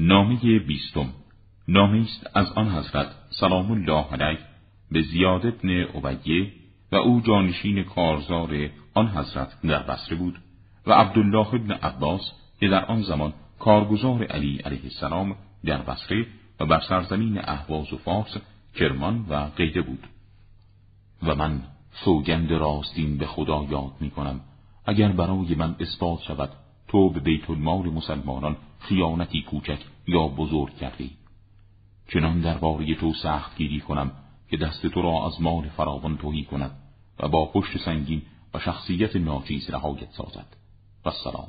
نامه بیستم. نامه است از آن حضرت سلام الله علیه به زیاد ابن عبیه و او جانشین کارزار آن حضرت در بصره بود و عبدالله ابن عباس که در آن زمان کارگزار علی علیه السلام در بصره و بر سرزمین اهواز و فارس کرمان و قیده بود. و من سوگند راستین به خدا یاد می کنم اگر برای من اثبات شود تو به بیت المال مسلمانان خیانتی کوچک یا بزرگ کردی. چنان درباره تو سخت گیری کنم که دست تو را از مال فراوان توهی کند و با پشت سنگین و شخصیت ناچیز رهایت سازد. و سلام.